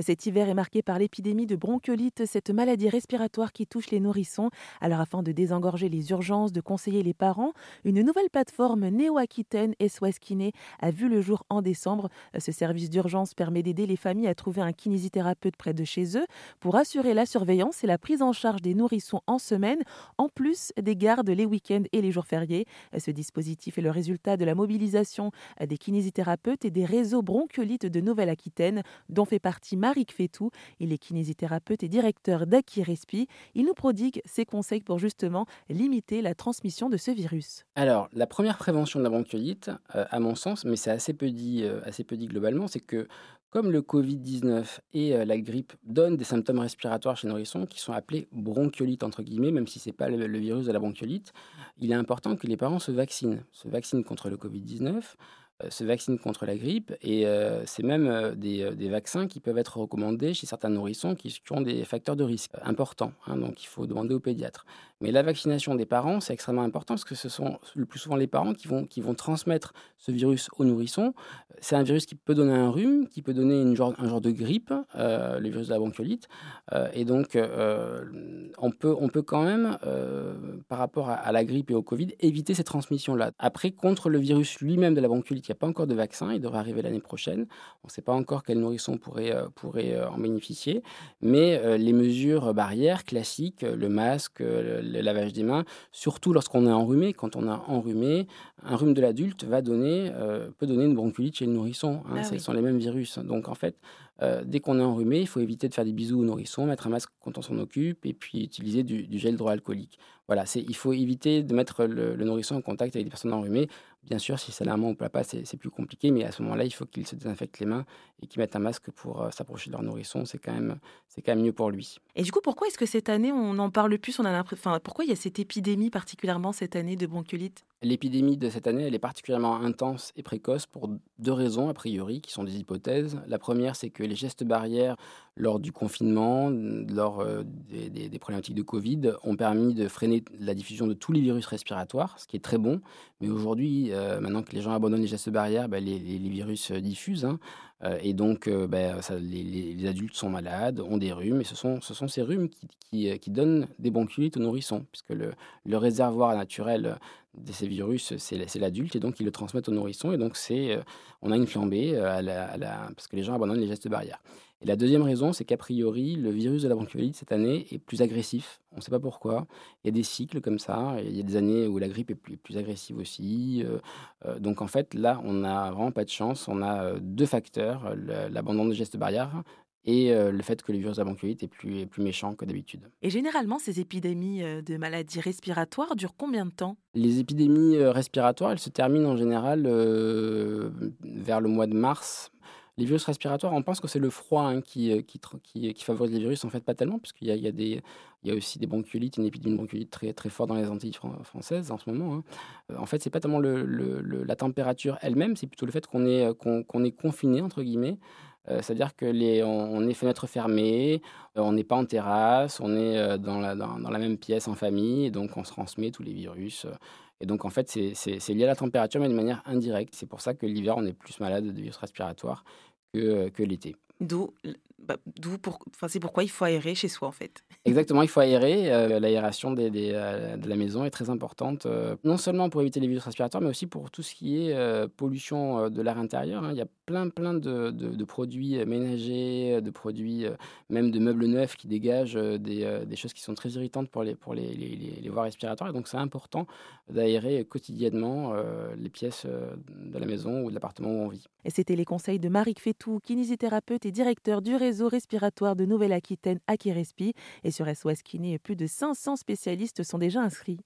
Cet hiver est marqué par l'épidémie de bronchiolite, cette maladie respiratoire qui touche les nourrissons. Alors afin de désengorger les urgences, de conseiller les parents, une nouvelle plateforme Néo-Aquitaine SOS Kiné a vu le jour en décembre. Ce service d'urgence permet d'aider les familles à trouver un kinésithérapeute près de chez eux pour assurer la surveillance et la prise en charge des nourrissons en semaine, en plus des gardes les week-ends et les jours fériés. Ce dispositif est le résultat de la mobilisation des kinésithérapeutes et des réseaux bronchiolites de Nouvelle-Aquitaine, dont fait partie Marik Fetou. Il est kinésithérapeute et directeur d'Akirespi. Il nous prodigue ses conseils pour justement limiter la transmission de ce virus. Alors, la première prévention de la bronchiolite, euh, à mon sens, mais c'est assez peu dit, euh, assez peu globalement, c'est que comme le Covid-19 et euh, la grippe donnent des symptômes respiratoires chez nourrissons qui sont appelés bronchiolites, entre guillemets, même si ce n'est pas le, virus de la bronchiolite, il est important que les parents se vaccinent, se vaccinent contre le Covid-19, euh, se vaccinent contre la grippe et euh, c'est même euh, des, vaccins qui peuvent être recommandés chez certains nourrissons qui, ont des facteurs de risque importants. Hein, donc il faut demander au pédiatre. Mais la vaccination des parents, c'est extrêmement important parce que ce sont le plus souvent les parents qui vont, qui vont transmettre ce virus aux nourrissons. C'est un virus qui peut donner un rhume, qui peut donner une genre, un genre de grippe, euh, le virus de la bronchiolite. Euh, et donc, euh, on, peut, on peut quand même, par rapport à, la grippe et au Covid, éviter ces transmissions-là. Après, contre le virus lui-même de la bronchiolite, il n'y a pas encore de vaccin. Il devrait arriver l'année prochaine. On ne sait pas encore quel nourrisson pourrait, pourrait en bénéficier. Mais les mesures barrières classiques, le masque, lavage des mains, surtout lorsqu'on est enrhumé. Quand on a enrhumé, un rhume de l'adulte va donner, euh, peut donner une bronchiolite chez le nourrisson. Hein, ah ce sont les mêmes virus. Donc en fait, euh, dès qu'on est enrhumé, il faut éviter de faire des bisous au nourrisson, mettre un masque quand on s'en occupe et puis utiliser du, du gel hydroalcoolique. Voilà, il faut éviter de mettre le, le, nourrisson en contact avec des personnes enrhumées. Bien sûr, si c'est la main au plat c'est plus compliqué, mais à ce moment-là, il faut qu'il se désinfecte les mains et qu'il mette un masque pour euh, s'approcher de leur nourrisson. C'est quand, même, quand même mieux pour lui. Et du coup, pourquoi est-ce que cette année, on n'en parle plus on a enfin, Pourquoi il y a cette épidémie particulièrement cette année de bronchiolite? L'épidémie de cette année, elle est particulièrement intense et précoce pour deux raisons, a priori, qui sont des hypothèses. La première, c'est que les gestes barrières lors du confinement, lors euh, des, des, des, problématiques de Covid, ont permis de freiner la diffusion de tous les virus respiratoires, ce qui est très bon. Mais aujourd'hui, euh, maintenant que les gens abandonnent les gestes barrières, bah, les, virus diffusent. Hein. Euh, et donc, euh, bah, les, adultes sont malades, ont des rhumes, et ce sont, ce sont ces rhumes qui, donnent des bronchiolites aux nourrissons, puisque le réservoir naturel de ces virus, c'est l'adulte, et donc ils le transmettent aux nourrissons, et donc c'est, on a une flambée la, parce que les gens abandonnent les gestes barrières. Et la deuxième raison, c'est qu'a priori, le virus de la bronchiolite cette année est plus agressif. On ne sait pas pourquoi. Il y a des cycles comme ça. Il y a des années où la grippe est plus, plus agressive aussi. Euh, donc en fait, là, on n'a vraiment pas de chance. On a deux facteurs, l'abandon des gestes barrières et euh, le fait que le virus de la bronchiolite est plus, est plus méchant que d'habitude. Et généralement, ces épidémies de maladies respiratoires durent combien de temps? Les épidémies respiratoires, elles se terminent en général euh, vers le mois de mars, les virus respiratoires, on pense que c'est le froid hein, qui, qui, qui, qui, favorise les virus. En fait, pas tellement, puisqu'il y a, il y a, des, il y a aussi des bronchiolites, une épidémie de bronchiolite très, très forte dans les Antilles françaises en ce moment. Hein. En fait, c'est pas tellement le, le, le, la température elle-même, c'est plutôt le fait qu'on est, qu'on, qu'on est confiné, entre guillemets. Euh, C'est-à-dire que les, on, est fenêtre fermée, euh, on n'est pas en terrasse, on est euh, dans la, dans, dans, la même pièce en famille, et donc on se transmet tous les virus. Et donc, en fait, c'est lié à la température, mais de manière indirecte. C'est pour ça que l'hiver, on est plus malade de virus respiratoires que, que l'été. D'où bah, pour, c'est pourquoi il faut aérer chez soi en fait. Exactement, il faut aérer. Euh, L'aération des, des, euh, de la maison est très importante, euh, non seulement pour éviter les virus respiratoires, mais aussi pour tout ce qui est euh, pollution de l'air intérieur. Hein. Il y a plein, plein de, de, de produits ménagers, de produits, même de meubles neufs qui dégagent des, des, choses qui sont très irritantes pour les, pour les, les, les voies respiratoires. Et donc, c'est important d'aérer quotidiennement les pièces de la maison ou de l'appartement où on vit. Et c'était les conseils de Marie Fétou, kinésithérapeute et directeur du réseau respiratoire de Nouvelle-Aquitaine, Akirespi. Et sur SOS plus de 500 spécialistes sont déjà inscrits.